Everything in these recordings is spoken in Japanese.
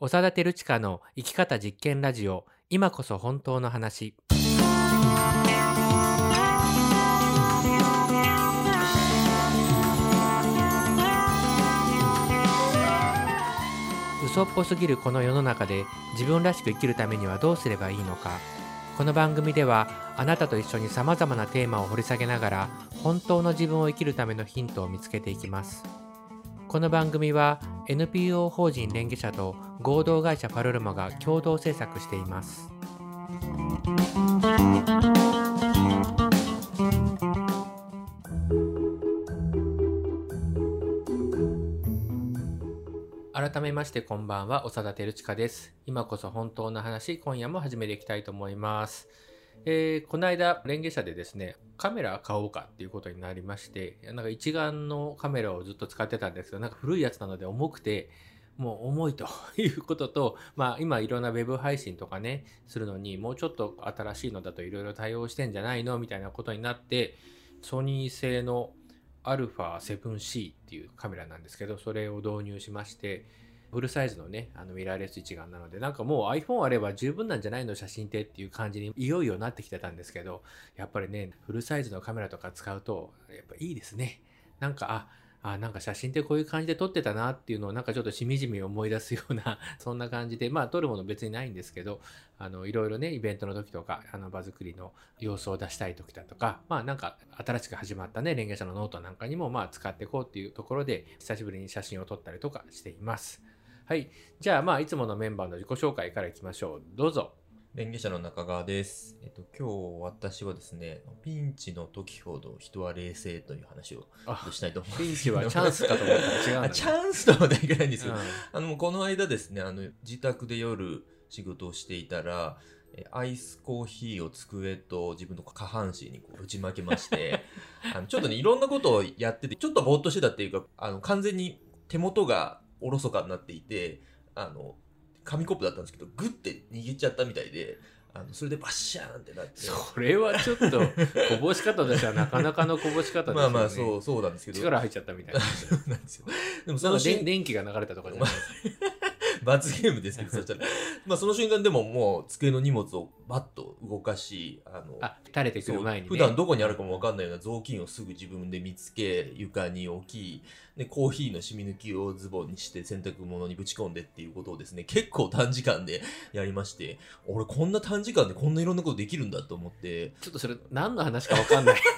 長田照親の生き方実験ラジオ今こそ本当の話。嘘っぽすぎるこの世の中で自分らしく生きるためにはどうすればいいのか。この番組ではあなたと一緒にさまざまなテーマを掘り下げながら本当の自分を生きるためのヒントを見つけていきます。この番組は NPO 法人連携者と合同会社パルルマが共同制作しています。改めましてこんばんは長田照親です。今こそ本当の話今夜も始めていきたいと思います。えー、この間、連携者でですね、カメラ買おうかっていうことになりまして、なんか一眼のカメラをずっと使ってたんですけど、なんか古いやつなので重くて、もう重いということと、まあ今いろんなウェブ配信とかね、するのにもうちょっと新しいのだといろいろ対応してんじゃないのみたいなことになって、ソニー製の α7C っていうカメラなんですけど、それを導入しまして、フルサイズのね、あのミラーレス一眼なので、なんかもう iPhone あれば十分なんじゃないの写真ってっていう感じにいよいよなってきてたんですけど、やっぱりね、フルサイズのカメラとか使うと、やっぱいいですね。なんか、あ、あなんか写真ってこういう感じで撮ってたなっていうのをなんかちょっとしみじみ思い出すような そんな感じで、まあ撮るもの別にないんですけど、あの、いろいろね、イベントの時とか、あの、場作りの様子を出したい時だとか、まあなんか新しく始まったね、連携者のノートなんかにもまあ使っていこうっていうところで、久しぶりに写真を撮ったりとかしています。はい。じゃあ、まあ、いつものメンバーの自己紹介からいきましょう。どうぞ。連携者の中川です。えっと、今日私はですね、ピンチの時ほど人は冷静という話をしたいと思います。ピンチはチャンスかと思ったら違う、ね、チャンスとははいけないんですよ。うん、あの、この間ですね、あの、自宅で夜仕事をしていたら、アイスコーヒーを机と自分の下半身にこう打ちまけまして あのちょっとねいろんなことをやっててちょっとぼーっとしてたっていうかあの完全に手元がおろそかになっていて、あの、紙コップだったんですけど、グッて握っちゃったみたいで、あのそれでバッシャーンってなって。それはちょっと、こぼし方としてはなかなかのこぼし方ですよね。まあまあ、そう、そうなんですけど。力入っちゃったみたいな。そ うなんですよ。でもその電気が流れたとかじゃないですか。罰ゲームですけど、そしたら。まあその瞬間でももう机の荷物をバッと動かし、あの、あ、垂れてくる前に、ね、普段どこにあるかもわかんないような雑巾をすぐ自分で見つけ、床に置き、で、コーヒーの染み抜きをズボンにして洗濯物にぶち込んでっていうことをですね、結構短時間でやりまして、俺こんな短時間でこんないろんなことできるんだと思って。ちょっとそれ何の話かわかんない。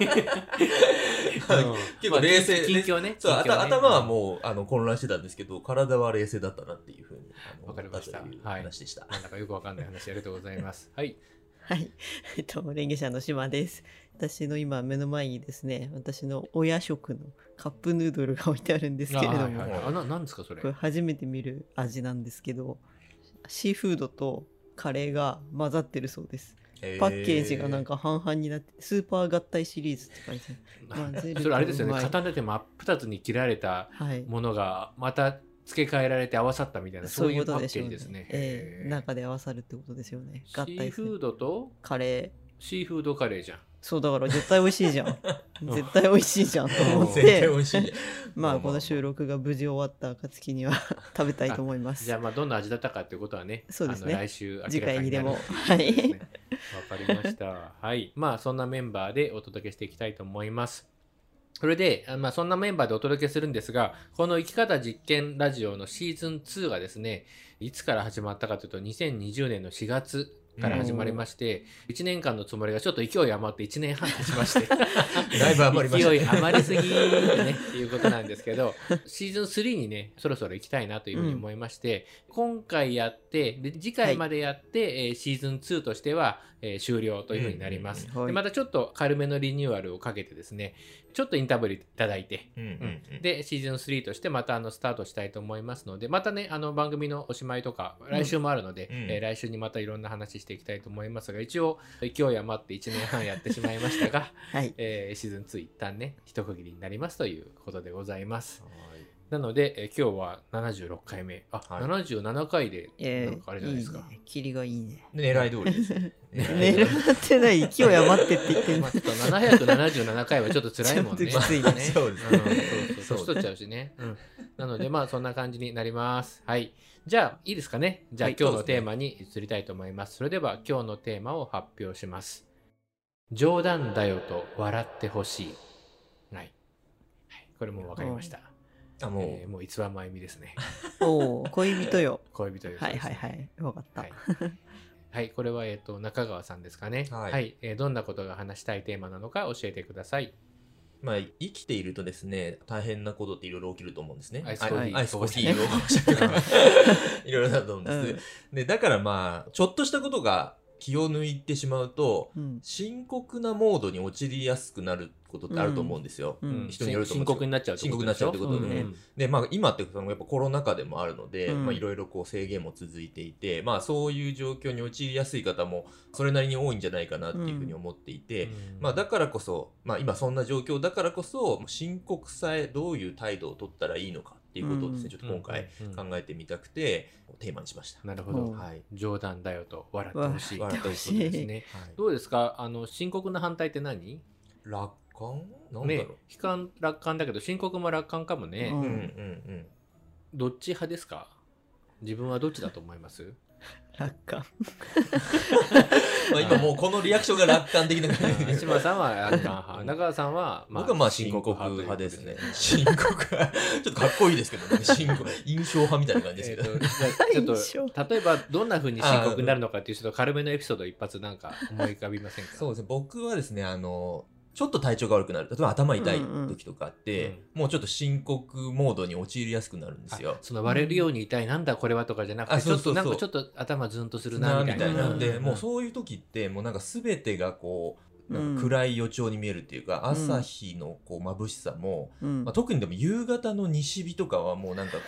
結構冷静、近況ね。そう、頭はもうあの混乱してたんですけど、体は冷静だったなっていうふうに。わかりました。話でした。はい、なんだかよくわかんない話ありがとうございます。はい。はい。えっと、レンゲ者の島です。私の今目の前にですね私の親食のカップヌードルが置いてあるんですけれども、はいはい、あななんですかそれ？これ初めて見る味なんですけどシーフードとカレーが混ざってるそうです。パッケージがなんか半々になってスーパー合体シリーズって書いてある。それあれですよね。片手で真っ二つに切られたものがまた付け替えられて合わさったみたいな、そういうパッケージですね。えー、中で合わさるってことですよね。合体シーフードと？カレー。シーフードカレーじゃん。そうだから絶対美味しいじゃん。絶対美味しいじゃんと思って。まあこの収録が無事終わった暁には 食べたいと思います。じゃあまあどんな味だったかっていうことはねそうですね。来週次回にでも。はい。わかりました。はい。まあそんなメンバーでお届けしていきたいと思います。それで、まあ、そんなメンバーでお届けするんですが、この生き方実験ラジオのシーズン2がですね、いつから始まったかというと、2020年の4月から始まりまして、1年間のつもりがちょっと勢い余って1年半経ちまして。だいぶ余りました、勢い余りすぎねって いうことなんですけどシーズン3にねそろそろ行きたいなというふうに思いまして、うん、今回やってで次回までやって、はい、えー、シーズン2としては、えー、終了というふうになります、うんはい、でまたちょっと軽めのリニューアルをかけてですねちょっとインタビューいただいて、うんうんうん、で、シーズン3としてまたあのスタートしたいと思いますので、またね、あの番組のおしまいとか、来週もあるので、うん、えー、来週にまたいろんな話していきたいと思いますが、一応、勢い余って1年半やってしまいましたが、はい、えー、シーズン2一旦ね、一区切りになりますということでございます。なので、え今日は76回目。あ、はい、77回で、なんかあれじゃないですか。いいね、霧がいいね。狙い通りです。狙ってない、勢い余ってって言ってまあ、ちょっと777回はちょっと辛いもんね。きついね。そうですね。そうそう、年取っちゃうしね。うん。なのでまあそんな感じになります。はい。じゃあいいですかね。じゃあ、はい今日のテーマに移りたいと思います。それでは今日のテーマを発表します。冗談だよと笑ってほしい。はい。はい、これもう分かりました。あもう、えーもう逸話真由美ですね。おお恋人よ 恋人です、はいはいはいわかった、はい。はい、これは、えっ、と、中川さんですかね。はいえーどんなことが話したいテーマなのか教えてください。まあ、生きているとですね、大変なことっていろいろ起きると思うんですね。アイスコーヒーアイスコーヒーをいろいろだと思うんです。で、だからまあ、ちょっとしたことが気を抜いてしまうと、うん。深刻なモードに陥りやすくなることってあると思うんですよ。うん。人によると思深刻になっちゃう深刻になっちゃうってことでうん。で、まあ今ってそのやっぱコロナ禍でもあるので、うん。まあいろいろこう制限も続いていて、まあそういう状況に陥りやすい方もそれなりに多いんじゃないかなっていうふうに思っていて、うん。まあだからこそ、まあ今そんな状況だからこそ、深刻さへどういう態度を取ったらいいのかっていうことをですね、うんちょっと今回考えてみたくて、テーマにしました。なるほど、うん。はい。冗談だよと笑ってほしい。笑ってほしい。ということですね。はい、どうですか？あの深刻な反対って何？楽観？なんだねろう、悲観楽観だけど深刻も楽観かもね、ううんんうんうん。どっち派ですか？自分はどっちだと思います？楽観まあ今もうこのリアクションが楽観的な感じで。島さんは楽観派中川さんは、僕はまあ深刻派ですね。深刻派。ちょっとかっこいいですけどね。深刻。印象派みたいな感じですけど。えーちょっと例えばどんな風に深刻になるのかっていうちょっと軽めのエピソード一発なんか思い浮かびませんか？そうですね。僕はですね、あの、ちょっと体調が悪くなる。例えば頭痛い時とかって、もうちょっと深刻モードに陥りやすくなるんですよ。あ。その割れるように痛い、なんだこれはとかじゃなくてちょっあそうそうそう。となんかちょっと頭ズンとするななみみたいな。たいな。んで、うん。もうそういう時って、もうなんか全てがこう、なんかうん。暗い予兆に見えるっていうか、朝日のこう眩しさも、うん。まあ、特にでも夕方の西日とかはもうなんかこ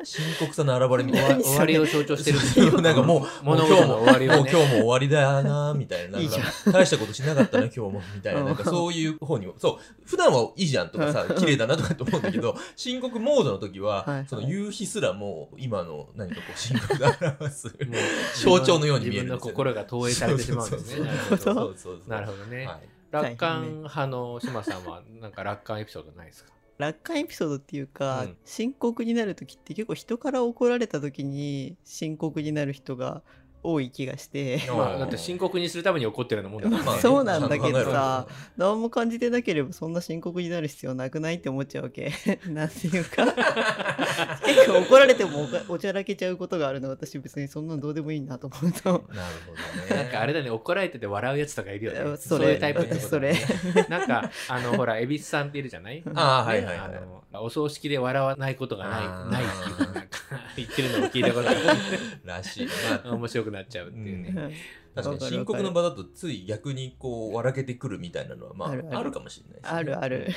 う、深刻さの表れみたいな。終わりを象徴してるそう。なんかもう、物事の終わりをね。もう今日も終わりだなみたいな。大したことしなかったな、今日も、みたいな。うんなんかそういう方にも、そう、普段はいいじゃんとかさ、綺麗だなとかって思うんだけど、深刻モードの時は、その夕日すらもう今の何かこう、深刻で表す。もう象徴のように見えるん自分のですよね。心が投影されてしまうんですね。なるほど。そね。はい。楽観派の島さんはなんか楽観エピソードないですか？楽観エピソードっていうか、うん。深刻になる時って結構人から怒られた時に深刻になる人が多い気がして。うんまあだって深刻にするために怒ってるようなもんだそうなんだけどさ何も感じてなければそんな深刻になる必要なくないって思っちゃうわけ。なんていうか。結構怒られてもおちゃらけちゃうことがあるの私別にそんなのどうでもいいなと思うと。なるほどね。なんかあれだね怒られてて笑うやつとかいるよね。そそういうタイプってこと それ。なんかあのほら恵比寿さんっているじゃない？あはいはいはい。あのお葬式で笑わないことがないないっていうなんか言ってるのを聞いたことある。らしい。まあ。面白くなっちゃうっていうね、確かに深刻の場だとつい逆にこう笑けてくるみたいなのはまああるかもしれないですね。あるある。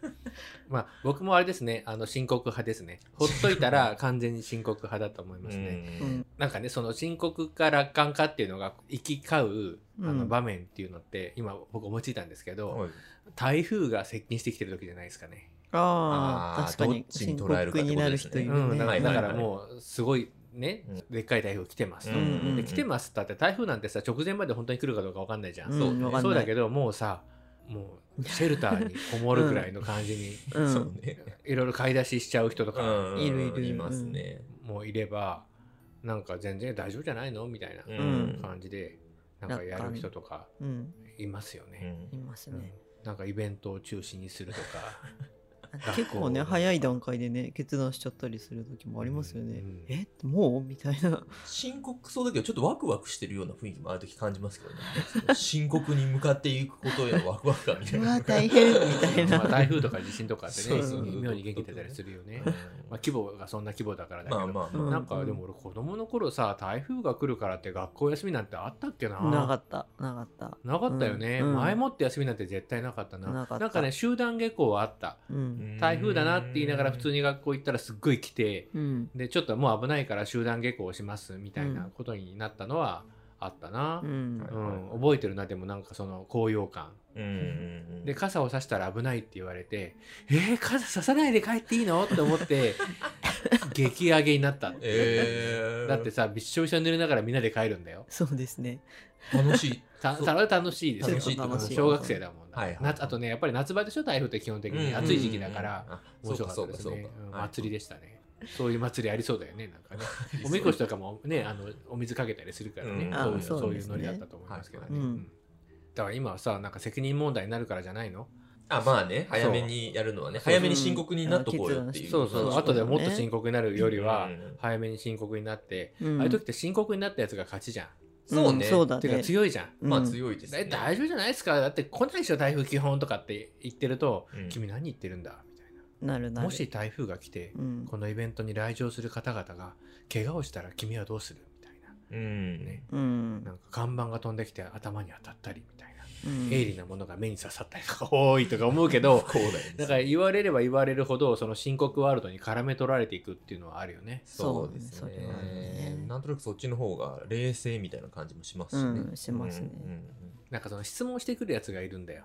まあ僕もあれですね。あの深刻派ですね。ほっといたら 完全に深刻派だと思いますね、うん。なんかねその深刻か楽観かっていうのが行き交うあうん。の場面っていうのって、今僕思いついたんですけど、はい。台風が接近してきてる時じゃないですかね。ああ確かに。どっちに深刻になる人いるね、うん、だからもうすごいね、うん。でっかい台風来てますと、うんうんで来てますってだって台風なんてさ直前まで本当に来るかどうか分かんないじゃん、うん。そう。そうだけどもうさもう シェルターにこもるぐらいの感じに、うん。そうね。いろいろ買い出ししちゃう人とかうん。いる。いるいますね。もいれば、なんか全然大丈夫じゃないの？みたいなうん。感じで、なんかやる人とかうん。いますよね。いますね、なんかイベントを中止にするとか。結構ね早い段階でね決断しちゃったりする時もありますよね、うんえ？もう？みたいな。深刻そうだけどちょっとワクワクしてるような雰囲気もある時感じますけどね。深刻に向かっていくことへのワクワク感みたいうな。わ大変みたいな。まあ台風とか地震とかってねそうそうそう。妙に元気出たりするよね。うん。まあ、規模がそんな規模だからだけど、まあまあなんかでも俺子供の頃さ台風が来るからって学校休みなんてあったっけな？なかった。なかった。なかったよね、うん。前もって休みなんて絶対なかったな。なかった。んかね集団下校はあった。うん台風だなって言いながら普通に学校行ったらすっごい来てうん。でちょっともう危ないから集団下校しますみたいなことになったのはああったな。う、ん。うん。覚えてるなでもなんかその高揚感。うんうんうん。で傘を差したら危ないって言われて「えー、傘差さないで帰っていいの?」って思って激上げになったって、えー、だってさびっしょびしょに濡れながらみんなで帰るんだよ。そうですね。楽しい。たそれは楽しいですよ。小学生だもんな、はいはい夏あとねやっぱり夏場でしょ？台風って基本的に。暑い時期だから、あ面白かったですね。うん祭りででしたね。そういう祭りありそうだよね。なんかね。おみこしとかもねあのお水かけたりするからね、うん。そういうあそうそういうノリだったと思いますけどね、はいはい。うん。だから今はさなんか責任問題になるからじゃないの？あまあね早めにやるのはね早めに深刻になっとこうよっていう。そうそう、そう後でもっと深刻になるよりはうん早めに深刻になって、うん。ああいう時って深刻になったやつが勝ちじゃん。そうね。んそうだていうかね強いじゃん。まあうん強いですね。え大丈夫じゃないですか？だって来ないでしょ台風基本とかって言ってると、うん。君何言ってるんだ？みたいな。なるなる。もし台風が来て、うん。このイベントに来場する方々が怪我をしたら君はどうする？みたいな。うん。ね。うん。なんか看板が飛んできて頭に当たったりみたいな。うん。鋭利なものが目に刺さったりとか多いとか思うけど、こうだよね。だから言われれば言われるほどその深刻ワールドに絡め取られていくっていうのはあるよね。そうですね。ねね。なんとなくそっちの方が冷静みたいな感じもしますしね。うんしますね。うんうんうん。なんかその質問してくるやつがいるんだよ。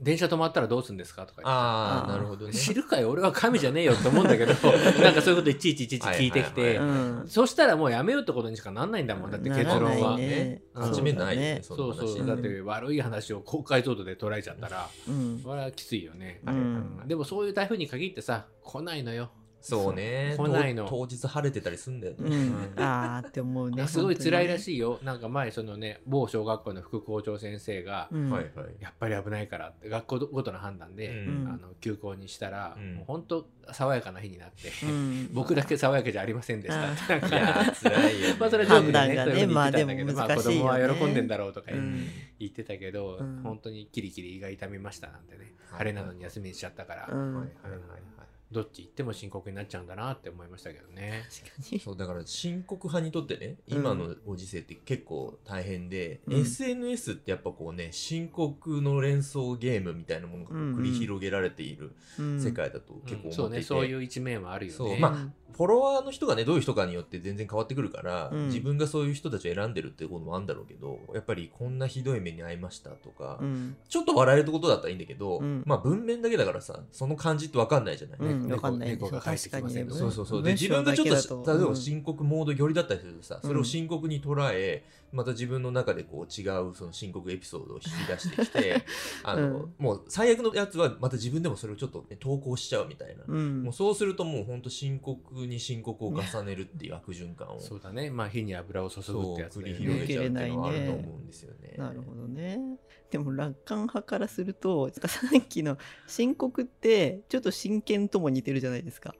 電車止まったらどうするんですか？とか言って。ああなるほどね。知るかよ俺は神じゃねえよって思うんだけど なんかそういうこといちいちいちいち聞いてきて、はいはいうんそしたらもうやめようってことにしかなんないんだもん。だって結論は。ならないね。う。ん勝ち目ないよねそそうそう、うん。だって悪い話。を高解像度で捉えちゃったら、うんそれはきついよね、うんうんでもそう。いう台風に限ってさ来ないのよそうね。来ないの。当当日晴れてたりすんだようねん。あーって思うね すごい辛いらいしいよ。なんか前そのね某小学校の副校長先生が、うん。はいはい。やっぱり危ないからって学校ごとの判断で、うん。あの休校にしたら、うん。もう本当爽やかな日になって、うん。僕だけ爽やかじゃありませんでしたってなんいやかー辛いよね。まあそれはジョークでね判断がねそういうふうに言ってたんだけど、まあ子供は喜んでんだろうとか言,、ってたけど、うん。本当にキリキリ胃が痛みましたなんてね、はい。晴れなのに休みにしちゃったから、うん。はいはいはいはいどっち行っても深刻になっちゃうんだなって思いましたけどね。確かに。そうだから深刻派にとってねうん。今のご時世って結構大変で、うん。SNS ってやっぱこうね深刻の連想ゲームみたいなものが繰り広げられているうん。世界だと結構そうね、思っていて、そういう一面はあるよね。そうまあフォロワーの人がねどういう人かによって全然変わってくるから、うん。自分がそういう人たちを選んでるってこともあるんだろうけどやっぱりこんなひどい目に遭いましたとか、うん。ちょっと笑えることだったらいいんだけど、うん。まあ文面だけだからさその感じって分かんないじゃない、うん猫わかんない。猫が帰ってきませんそうそうそう。で自分がちょっとと例えばうん。深刻モード寄りだったりするとさ、うんそれを深刻に捉えまた自分の中でこう違うその深刻エピソードを引き出してきて あの、うん。もう最悪のやつはまた自分でもそれをちょっと、ね、投稿しちゃうみたいな、うん。もうそうするともうほんと深刻に深刻を重ねるっていう悪循環をそうだね。まあ火に油を注ぐってやつ繰り。広げちゃうっていうのはあると思うんですよね。なるほどね。でも楽観派からするとさっきの深刻ってちょっと真剣とも似てるじゃないですか。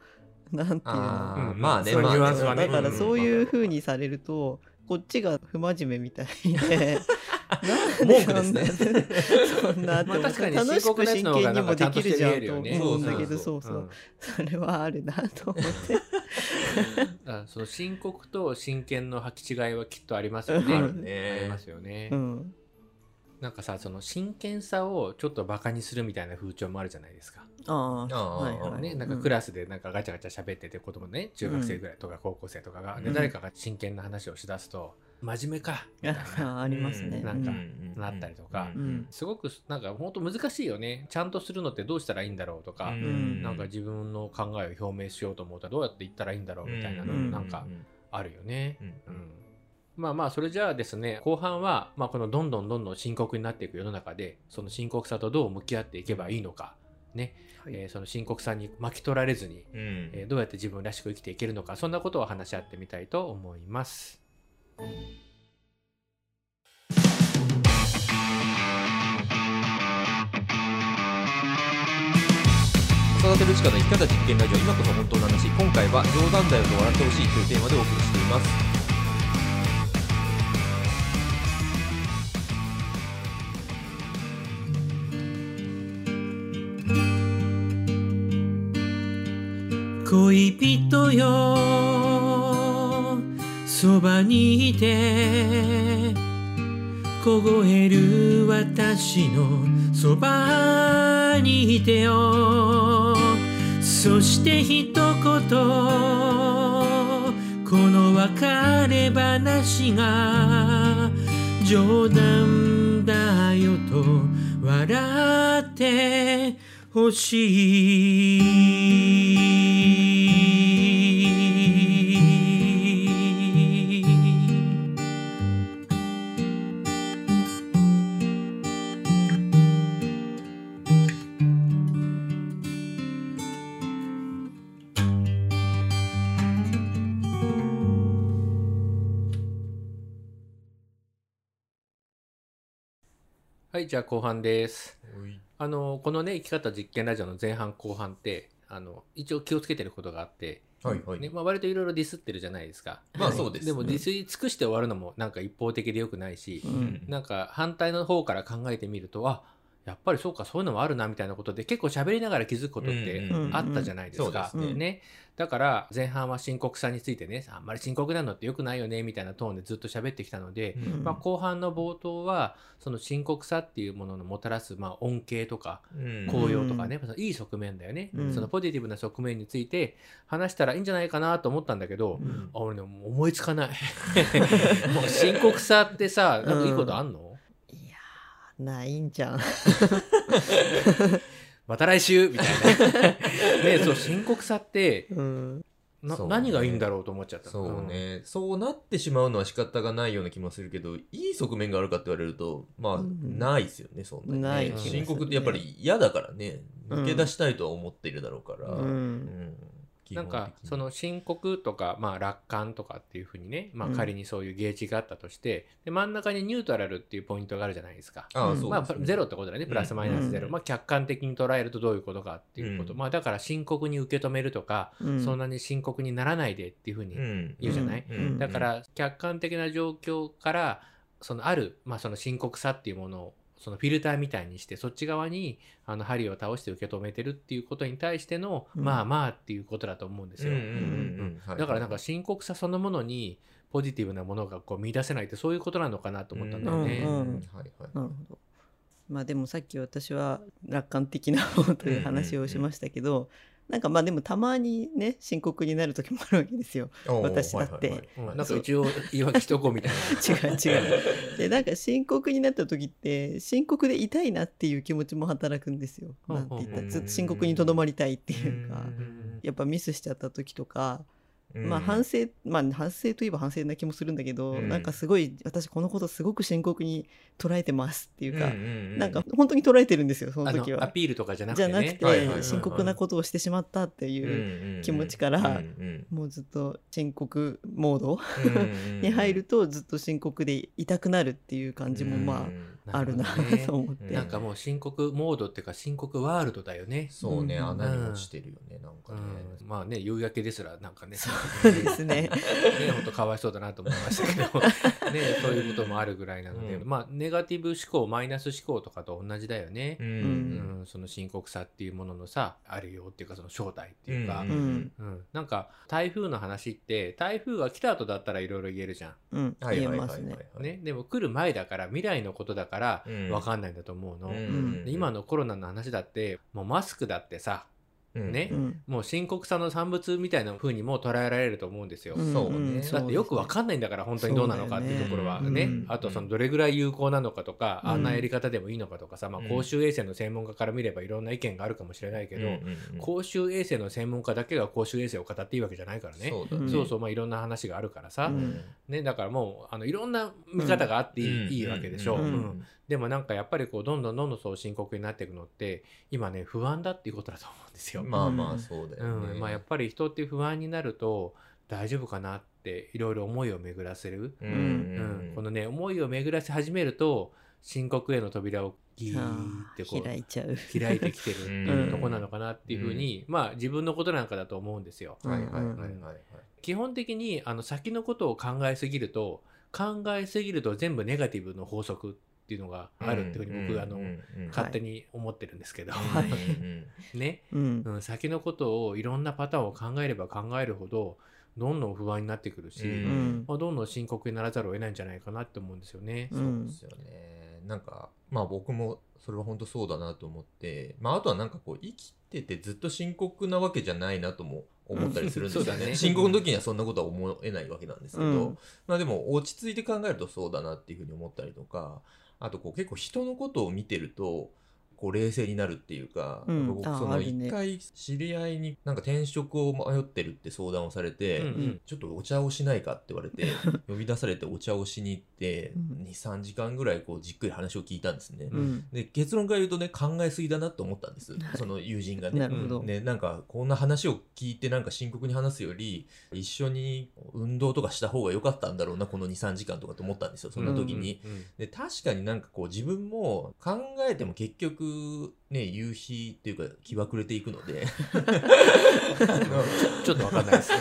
なんていうの。うん。まあね、そういうまあね。だからそういう風ににされるとこっちが不真面目みたいで 文句ですね。そんなまあ確かに楽しく真剣にもできるじゃんと思ね。うんだけどそそうう。そうう。ん。それはあるなと思って。あその深刻と真剣の履き違いはきっとありますよね。うん。ありね。ま。すよね。うんなんかさその真剣さをちょっとバカにするみたいな風潮もあるじゃないですか。ああはいはいね、なんかクラスでなんかガチャガチャ喋ってて子供ね中学生ぐらいとか高校生とかが、でうん。誰かが真剣な話をしだすと真面目かみたいな。あ ありますね。なんかうん。なったりとか。うん。すごくなんか本当難しいよね。ちゃんとするのってどうしたらいいんだろうとか、ん。なんか自分の考えを表明しようと思ったらどうやって言ったらいいんだろうみたいなのうん。なんかあるよね。うん。うんまあまあそれじゃあですね後半は、まあ、このどんどんどんどん深刻になっていく世の中でその深刻さとどう向き合っていけばいいのか、ね。はい。えーその深刻さに巻き取られずに、うん。えーどうやって自分らしく生きていけるのかそんなことを話し合ってみたいと思います。育てる力の生き方実験ラジオ今こそ本当の話今回は冗談だよと笑ってほしいというテーマでお送りしていますよ。そばにいて凍える私のそばにいてよ。そして一言この別れ話が冗談だよと笑ってほしい。はい、じゃあ後半です。あの、このね、生き方実験ラジオの前半後半って、あの、一応気をつけてることがあって、はいはいねまあ、割といろいろディスってるじゃないですか。まあそうですねでもディスり尽くして終わるのもなんか一方的でよくないしう、うんんなんか反対の方から考えてみると、あ、やっぱりそうか、そういうのもあるなみたいなことで結構喋りながら気づくことってうんあったじゃないですか。ね。だから前半は深刻さについてね、あんまり深刻なのって良くないよねみたいなトーンでずっと喋ってきたので、うん。まあ、後半の冒頭はその深刻さっていうもののもたらす、まあ、恩恵とかうん。効用とかね、そのいい側面だよね、うん。そのポジティブな側面について話したらいいんじゃないかなと思ったんだけど、うん。あ俺ね思いつかない。もう深刻さってさなんかいいことあんの、ないんじゃん。また来週みたいな。ねそう深刻さってうん。な、何がいいんだろうと思っちゃった。そうね、そうなってしまうのは仕方がないような気もするけどいい側面があるかって言われるとまあ、うん。ないですよねそんなにね。深刻ってやっぱり嫌だからね。うん抜け出したいとは思っているだろうから、ううんんなんかその深刻とか、まあ、楽観とかっていうふうにね、まあ、うん。仮にそういうゲージがあったとして、で真ん中にニュートラルっていうポイントがあるじゃないですか。まあゼロってことだよね、プラスマイナスゼロ、うん。まあ、客観的に捉えるとどういうことかっていうこと、うん。まあ、だから深刻に受け止めるとか、うん。そんなに深刻にならないでっていうふうにうん。言うじゃない、うん。だから客観的な状況からそのある、まあ、その深刻さっていうものをそのフィルターみたいにしてそっち側にあの針を倒して受け止めてるっていうことに対しての、うん。まあまあっていうことだと思うんですよ。だからなんか深刻さそのものにポジティブなものがこう見出せないってそういうことなのかなと思ったんだよね。うんうん。はいはい。なるほど。まあでもさっき私は楽観的な方という話をしましたけど、なんかまあでもたまにね深刻になる時もあるわけですよ。私だって。はいはいはい。う。んなんか一応言い訳しとこうみたいな。違う違う。でなんか深刻になった時って深刻でいたいなっていう気持ちも働くんですよ。うんなんて言ったうんらずっと深刻にとどまりたいっていうかうんやっぱミスしちゃった時とかうんまあ反省まあ反省といえば反省な気もするんだけど、うん。なんかすごい私このことすごく深刻に捉えてますっていうか、うんうんうん。なんか本当に捉えてるんですよそのあ時は。のアピールとかじゃなくじてね。ゃなくて、はいはいはいはい。深刻なことをしてしまったっていう、気持ちからもうずっと深刻モードに入るとずっと深刻でいたくなるっていう感じもまああるななるほどね と思って。なんかもう深刻モードっていうか深刻ワールドだよね。そうね、うん穴に落ちてるよね、なんかね。うん、まあね夕焼けですらなんかねそうですね。ね本当かわいそうだなと思いましたけど ねそういうこともあるぐらいなので、うんまあネガティブ思考マイナス思考とかと同じだよねう。。うんんその深刻さっていうもののさあるよっていうかその正体っていうか、ううんんなんか台風の話って台風が来た後だったらいろいろ言えるじゃん。うんはい言えはいはいはいますね。ね、でも来る前だから未来のことだからうん分かんないんだと思うの。うんで今のコロナの話だってもうマスクだってさね。うん。もう深刻さの産物みたいな風にも捉えられると思うんですよ。うん。そうね。ん。だってよくわかんないんだから本当にどうなのかっていうところは。ね。ね。あとそのどれぐらい有効なのかとか、うん。あんなやり方でもいいのかとかさ、まあ、うん。公衆衛生の専門家から見ればいろんな意見があるかもしれないけど、公衆衛生の専門家だけが公衆衛生を語っていいわけじゃないからね。そうだね。そうそうまあいろんな話があるからさ、うん。ね、だからもうあのいろんな見方があっていい,、うん。いいわけでしょ、うん。うんでもなんかやっぱりこうどんどんどんどんそう深刻になっていくのって今ね不安だっていうことだと思うんですよ。まあまあそうだうよね。んまあ、やっぱり人って不安になると大丈夫かなっていろいろ思いを巡らせる、ううんんこのね思いを巡らせ始めると深刻への扉をギーってこう開いちゃう。開いてきてるっていうとこなのかなっていうふうに、まあ自分のことなんかだと思うんですよ。はいはいはいはいうんはい。基本的にあの先のことを考えすぎると考えすぎると全部ネガティブの法則っていうのがあるっていうふうに僕、あの勝手に思ってるんですけど、はい。ね、うん。うん、先のことをいろんなパターンを考えれば考えるほどどんどん不安になってくるし、まあ、どんどん深刻にならざるを得ないんじゃないかなって思うんですよね。うそうんですよね。なんかまあ僕もそれは本当そうだなと思って、まああとはなんかこう生きててずっと深刻なわけじゃないなとも思ったりするんですよね。深刻の時にはそんなことは思えないわけなんですけど、うん。まあでも落ち着いて考えるとそうだなっていうふうに思ったりとか、あとこう結構人のことを見てると、こう冷静になるっていうか、うん。僕その一回知り合いになんか転職を迷ってるって相談をされて、うんうん。ちょっとお茶をしないかって言われて 呼び出されてお茶をしに行って、うん。23時間ぐらいこうじっくり話を聞いたんですね、うん。で結論から言うとね考えすぎだなと思ったんです。その友人がね。なね、なんかこんな話を聞いてなんか深刻に話すより一緒に運動とかした方が良かったんだろうなこの23時間とかと思ったんですよ。そんな時に、うんうん。で確かになんかこう自分も考えても結局ね夕日っていうか気は暮れていくので。ちょっとわかんないです。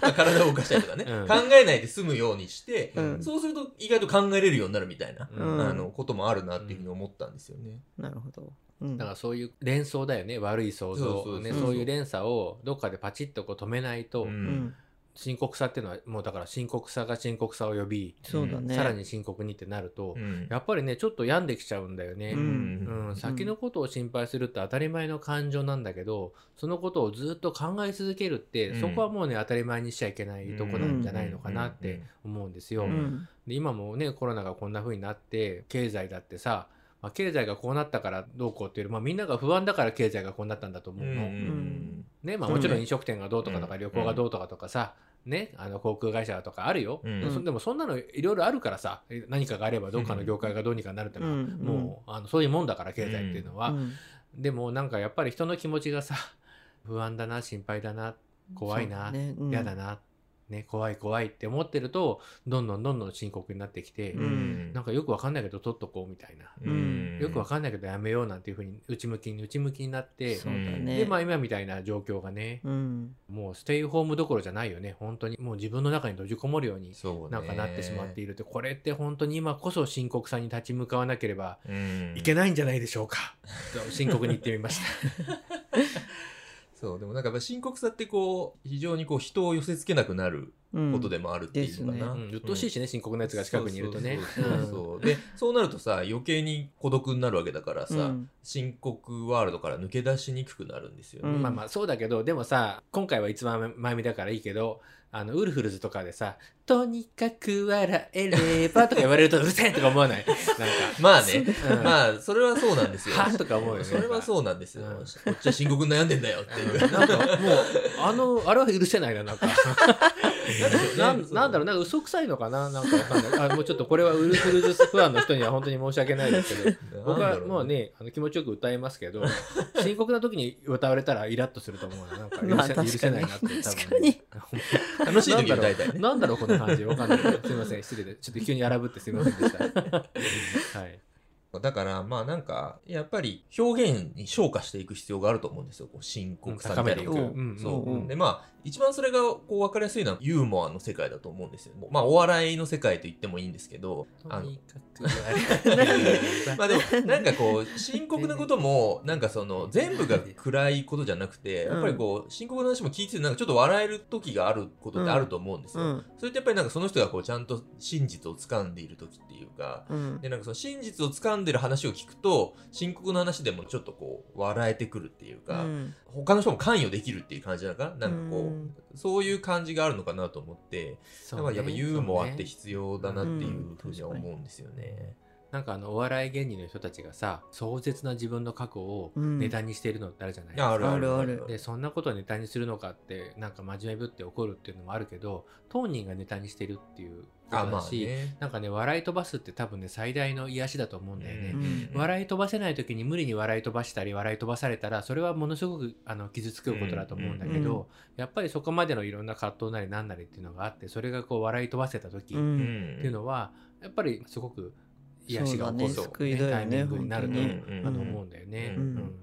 体を動かしたりとかね、うん。考えないで済むようにして、うん。そうすると意外と考えれるようになるみたいな、うん。うんあのこともあるなっていうふうに思ったんですよね。なるほど、うん。だからそういう連想だよね。悪い想像。そう。ねそういう連鎖をどっかでパチッとこう止めないと、うん。うん深刻さっていうのはもうだから深刻さが深刻さを呼び、さらに深刻にってなると、うん。やっぱりねちょっと病んできちゃうんだよね。ううん。ん。先のことを心配するって当たり前の感情なんだけどそのことをずっと考え続けるって、うん。そこはもうね当たり前にしちゃいけないとこなんじゃないのかなって思うんですよ。ううんん。で今もねコロナがこんな風になって経済だってさ、まあ、経済がこうなったからどうこうっていうより、まあ、みんなが不安だから経済がこうなったんだと思うの。うんねまあ、うんもちろん飲食店がどうとかとかうん。旅行がどうとかとかさ、ね、あの航空会社とかあるよ、うん。でもそでもそんなのいろいろあるからさ何かがあればどっかの業界がどうにかなるってのは、うんもうあのそういうもんだから経済っていうのは、うん。でもなんかやっぱり人の気持ちがさ不安だな心配だな怖いな、そうね。うん。嫌だな、ね、怖い怖いって思ってるとどんどんどんどん深刻になってきて、うん。なんかよくわかんないけど取っとこうみたいな、うん。よくわかんないけどやめようなんていうふうに内向きに内向きになってね。でまあ今みたいな状況がね、うん。もうステイホームどころじゃないよね本当に。もう自分の中に閉じこもるようになんかなってしまっているってこれって本当に今こそ深刻さに立ち向かわなければうん。いけないんじゃないでしょうか、と 深刻に言ってみました。そうでもなんかやっぱ深刻さってこう非常にこう人を寄せつけなくなるうん。ことでもあるっていうのかな、うん、うっしいしね、深刻なやつが近くにいるとね。そうそうそうそう。でそうなるとさ余計に孤独になるわけだからさ、うん。深刻ワールドから抜け出しにくくなるんですよね、うん。まあまあそうだけどでもさ今回は一番前見だからいいけどあのウルフルズとかでさ「とにかく笑えれば」とか言われるとうるせえとか思わない？なんか。まあね、うん。まあそれはそうなんですよ。はとか思うよね。それはそうなんですよ、うんこっちは深刻に悩んでんだよっていう、うん。なんかもうあのあれは許せないななんか。なんなんだろうなんか嘘くさいのかな？なんかわかんない。あもうちょっとこれはウルフルズファンの人には本当に申し訳ないですけど。僕はもうねあの気持ちよく歌いますけど深刻な時に歌われたらイラッとすると思うな。なんか許せ,、まあ許せないなって多分確かに楽しい時は大体ね。なんだろうこの感じ。わかんない。けどすいません。失礼で。ちょっと急に荒ぶってすいませんでした。はい。だからまあなんかやっぱり表現に昇華していく必要があると思うんですよ。こう深刻さみたいな。めていく。う。んそう、うん。でまあ一番それがこう分かりやすいのはユーモアの世界だと思うんですよ。まあお笑いの世界と言ってもいいんですけどとにかく まあでもなんかこう深刻なこともなんかその全部が暗いことじゃなくてやっぱりこう深刻な話も聞いててなんかちょっと笑える時があることってあると思うんですよ、うん。それってやっぱりなんかその人がこうちゃんと真実を掴んでいる時っていうかうん。でなんかその真実を掴んでる話を聞くと深刻な話でもちょっとこう笑えてくるっていうか、うん。他の人も関与できるっていう感じなのかな？なんかこう、うんそういう感じがあるのかなと思って。だからやっぱユーモアって必要だなっていうふうには思うんですよね。なんかあのお笑い芸人の人たちがさ壮絶な自分の過去をうん。ネタにしているのってあるじゃないいやあるあるある。あるでそんなことをネタにするのかってなんか真面目ぶって怒るっていうのもあるけど当人がネタにしてるっていうことあまあだし、ね。なんかね笑い飛ばすって多分ね最大の癒しだと思うんだよね、うん笑い飛ばせない時に無理に笑い飛ばしたり笑い飛ばされたらそれはものすごくあの傷つくことだと思うんだけど、うんうんやっぱりそこまでのいろんな葛藤なりなんなりっていうのがあってそれがこう笑い飛ばせた時っうん。ていうのはやっぱりすごく癒しが起こる、そねタイミングになると、あの思うんだよね。うん。うん。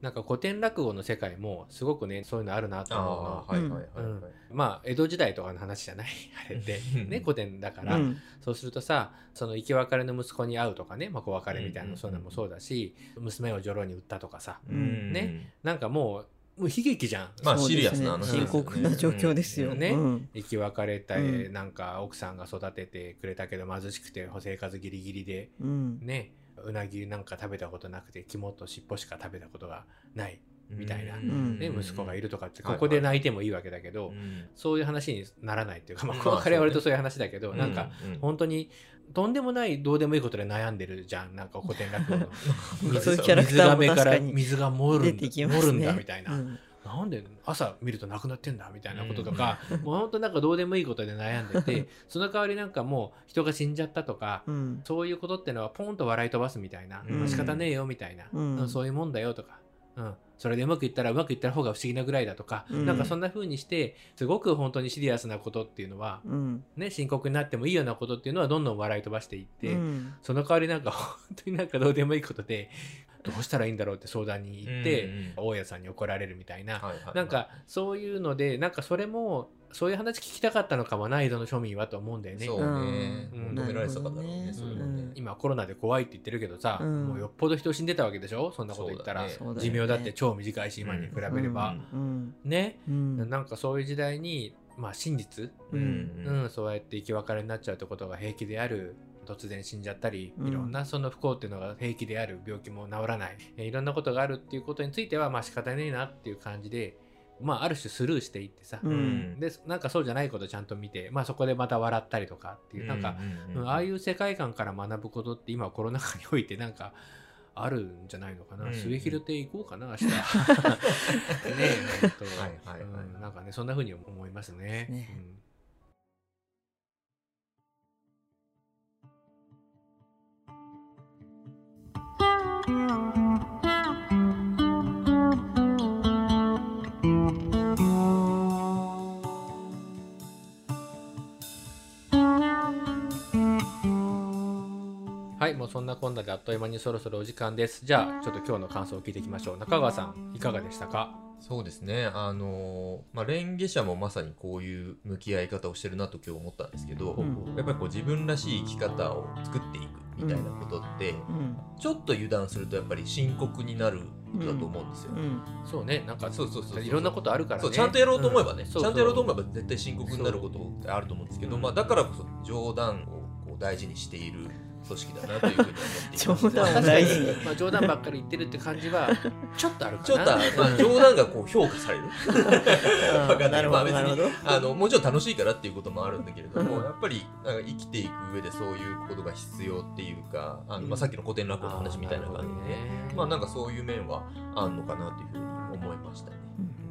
なんか古典落語の世界もすごくねそういうのあるなとあ思うの。あ。はいはいはいうん。はい。まあ江戸時代とかの話じゃない あれってね古典だから、うん。そうするとさその生き別れの息子に会うとかね、まあ、子別れみたいうんうんうなん。そういうのもそうだし、娘を女郎に売ったとかさ。うん。ね。なんかもうもう悲劇じゃん。まあシリアスな話ですよね。深刻な状況ですよ。うん。ね。うん。生き別れた、うん。なんか奥さんが育ててくれたけど貧しくて生活ギリギリでうん。ね。うなぎなんか食べたことなくて肝と尻尾しか食べたことがない、みたいな。ん。ね、息子がいるとかってはいここで泣いてもいいわけだけど、うん。そういう話にならないっていうか、まあ、まあこの彼は割とそういう話だけど、なんか、うん。本当にとんでもないどうでもいいことで悩んでるじゃん。なんか古典落語の そういうキャラクターも水がめから確かに。水が漏る出んね。漏るんだみたいな、うん。なんで朝見るとなくなってんだみたいなこととか、もう本当なんかどうでもいいことで悩んでてその代わりなんかもう人が死んじゃったとか、うん。そういうことってのはポンと笑い飛ばすみたいな、うん。まあ仕方ねえよみたいな、うん。うんそういうもんだよとか、うん、それでうまくいったらうまくいった方が不思議なぐらいだとか、うん。なんかそんな風にしてすごく本当にシリアスなことっていうのは、うん。ね、深刻になってもいいようなことっていうのはどんどん笑い飛ばしていって、うん。その代わりなんか本当になんかどうでもいいことでどうしたらいいんだろうって相談に行って、うんうん大家さんに怒られるみたいな、はいはいはい。なんかそういうのでなんかそれもそういう話聞きたかったのかもな江戸の庶民はと思うんだよね。そうね。うん。求められてたかだろうねね。そういうのね。うん。今コロナで怖いって言ってるけどさ、うん。もうよっぽど人死んでたわけでしょ？そんなこと言ったら、ね。寿命だって超短いし今に比べれば、うん。ね、うん。なんかそういう時代にまあ真実、ううん。うん。そうやって生き別れになっちゃうってことが平気である突然死んじゃったり、うん。いろんなその不幸っていうのが平気である病気も治らない。えいろんなことがあるっていうことについてはまあ仕方ねえなっていう感じでまあある種スルーしていってさ、ううん。んでなんかそうじゃないことちゃんと見て、まあ、そこでまた笑ったりとかっていう、なんか、うんああいう世界観から学ぶことって今コロナ禍においてなんかあるんじゃないのかな、うん末広亭行こうかな明日。ねえ本当はいはいはい。うんなんかねそんな風に思いますね。ね。うんはい、もうそんなこんなであっという間にそろそろお時間です。じゃあ、ちょっと今日の感想を聞いていきましょう。中川さん、いかがでしたか？そうですねあのーまあ蓮華社もまさにこういう向き合い方をしてるなと今日思ったんですけど、うんやっぱりこう自分らしい生き方を作っていくみたいなことって、うん。ちょっと油断するとやっぱり深刻になるだと思うんですよ。うん。そうね、なんか、そうそうそうそう。いろんなことあるからね。そうちゃんとやろうと思えばね、ん。ちゃんとやろうと思えば絶対深刻になることってあると思うんですけど、うん。まあ、だからこそ冗談をこう大事にしている組織だなというふうに思っています。冗談を確か大事まあ、冗談ばっかり言ってるって感じは、ちょっとあるかな。ちょっと、まあ、冗談がこう評価される。わかんなるほどまあ別にあのもちろん楽しいからっていうこともあるんだけれども、うんやっぱりなんか生きていく上でそういうことが必要っていうかあの、まあ、さっきの古典落語の話みたいな感じで、ね、まあなんかそういう面はあんのかなというふうに思いましたね。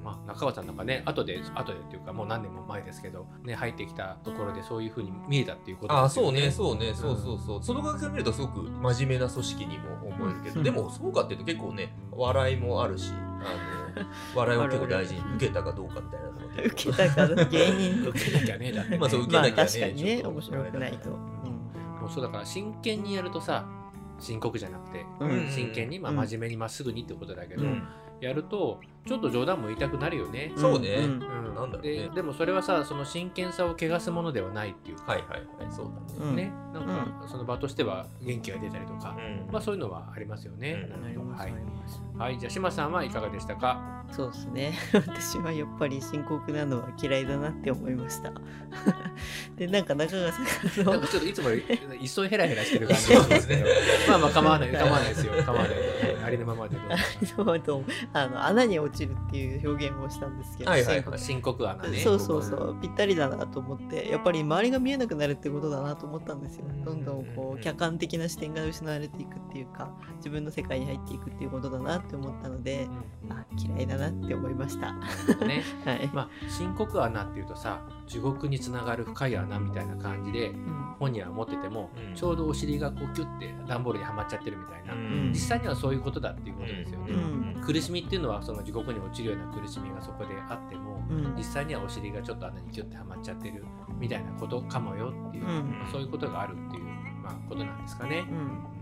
まあ、中川さんなんかね、後で、後でっていうか、もう何年も前ですけど、ね、入ってきたところでそういうふうに見えたっていうことあそうねそうねそうそうそう、その側から見るとすごく真面目な組織にも思えるけど、うん。でもそうかっていうと結構ね笑いもあるしあの 笑いを結構大事に受けたかどうかみたいなのが受けたから芸人受けなきゃね、だってね、まあそう受けまあなきゃね確かにねちょっと面白くないと、うん。もうそうだから真剣にやるとさ深刻じゃなくて、うん。真剣に、まあ、うん。真面目にまっすぐにってことだけど、うん。やるとちょっと冗談も言いたくなるよね。そうね、うん。うんなんだろうね。ででもそれはさその真剣さを汚すものではないっていうか、はいはいはい。そうだね、うん。ねなんかその場としては元気が出たりとか、うん。まあそういうのはありますよね。うん。なりますはいなります。はい、じゃあ島さんはいかがでしたか？そうですね。私はやっぱり深刻なのは嫌いだなって思いました。でなんか中川さんがなんかちょっといつもより一層ヘラヘラしてる感じ そうですね。まあまあ構わない構わないですよ。構わない。はい。ありのままでどうぞ。そうとあの穴に落ちるっていう表現をしたんですけど、はいはいはい。深刻。穴ね。そうそうそうぴったりだなと思ってやっぱり周りが見えなくなるってことだなと思ったんですよ。どんどんこう客観的な視点が失われていくっていうか自分の世界に入っていくっていうことだなって思ったのでうん。あ嫌いだなって思いました。ね。はい、まあ深刻穴っていうとさ地獄につながる深い穴みたいな感じでうん。本人は思ってても、うん。ちょうどお尻がこうキュッて段ボールにはまっちゃってるみたいな、ん。実際にはそういうことだっていうことですよね、うん。苦しみっていうのはその地獄に落ちるような苦しみがそこであっても、うん。実際にはお尻がちょっと穴にキュッてはまっちゃってるみたいなことかもよっていう、うん。そういうことがあるっていう、まあ、ことなんですかね。うん。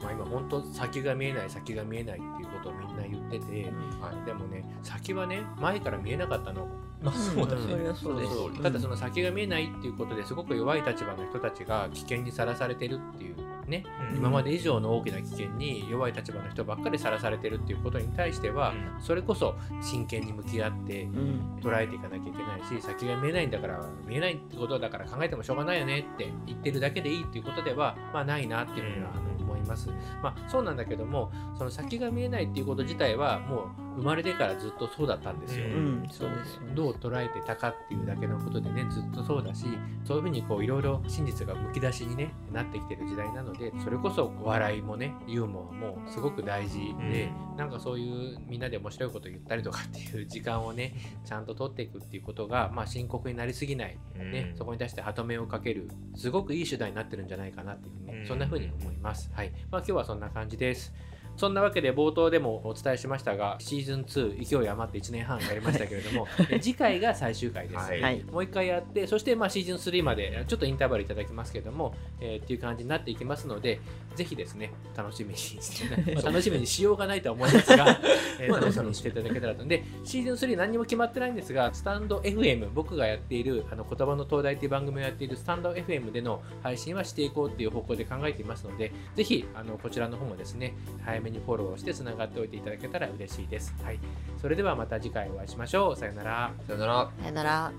まあ、今本当先が見えない先が見えないっていうことをみんな言ってて、はい。でもね先はね前から見えなかったのまあそうだね、うんそれはそうですただその先が見えないっていうことですごく弱い立場の人たちが危険にさらされてるっていうね、うん。今まで以上の大きな危険に弱い立場の人ばっかりさらされてるっていうことに対しては、うん。それこそ真剣に向き合ってうん。捉えていかなきゃいけないし先が見えないんだから見えないってことだから考えてもしょうがないよねって言ってるだけでいいっていうことでは、まあ、ないなっていうふうには思います。まあ、そうなんだけどもその先が見えないっていうこと自体はもう生まれてからずっとそうだったんですよ。ううんそうですよねどう捉えてたかっていうだけのことでねずっとそうだしそういうふうにこういろいろ真実がむき出しに、ね、なってきてる時代なのでそれこそ笑いもねユーモアもすごく大事で、なんかそういうみんなで面白いこと言ったりとかっていう時間をねちゃんと取っていくっていうことが、まあ、深刻になりすぎない、ねそこに対して歯止めをかけるすごくいい手段になってるんじゃないかなっていうふうにね、うんそんなふうに思います。はいまあ、今日はそんな感じです。そんなわけで冒頭でもお伝えしましたがシーズン2勢い余って1年半やりましたけれども え次回が最終回です、はい。はい。もう一回やってそしてまあシーズン3までちょっとインターバルいただきますけれども、えーっていう感じになっていきますのでぜひですね楽しみにして、まあ楽しみにしようがないとは思いますが、えー楽しみにしていただけたらと。でシーズン3何にも決まってないんですがスタンド FM 僕がやっているあの言葉の東大っていう番組をやっているスタンド FM での配信はしていこうっていう方向で考えていますのでぜひあのこちらの方もですね早めにフォローをしてつながっておいていただけたら嬉しいです、はい、それではまた次回お会いしましょう。さよなら。さよなら。さよなら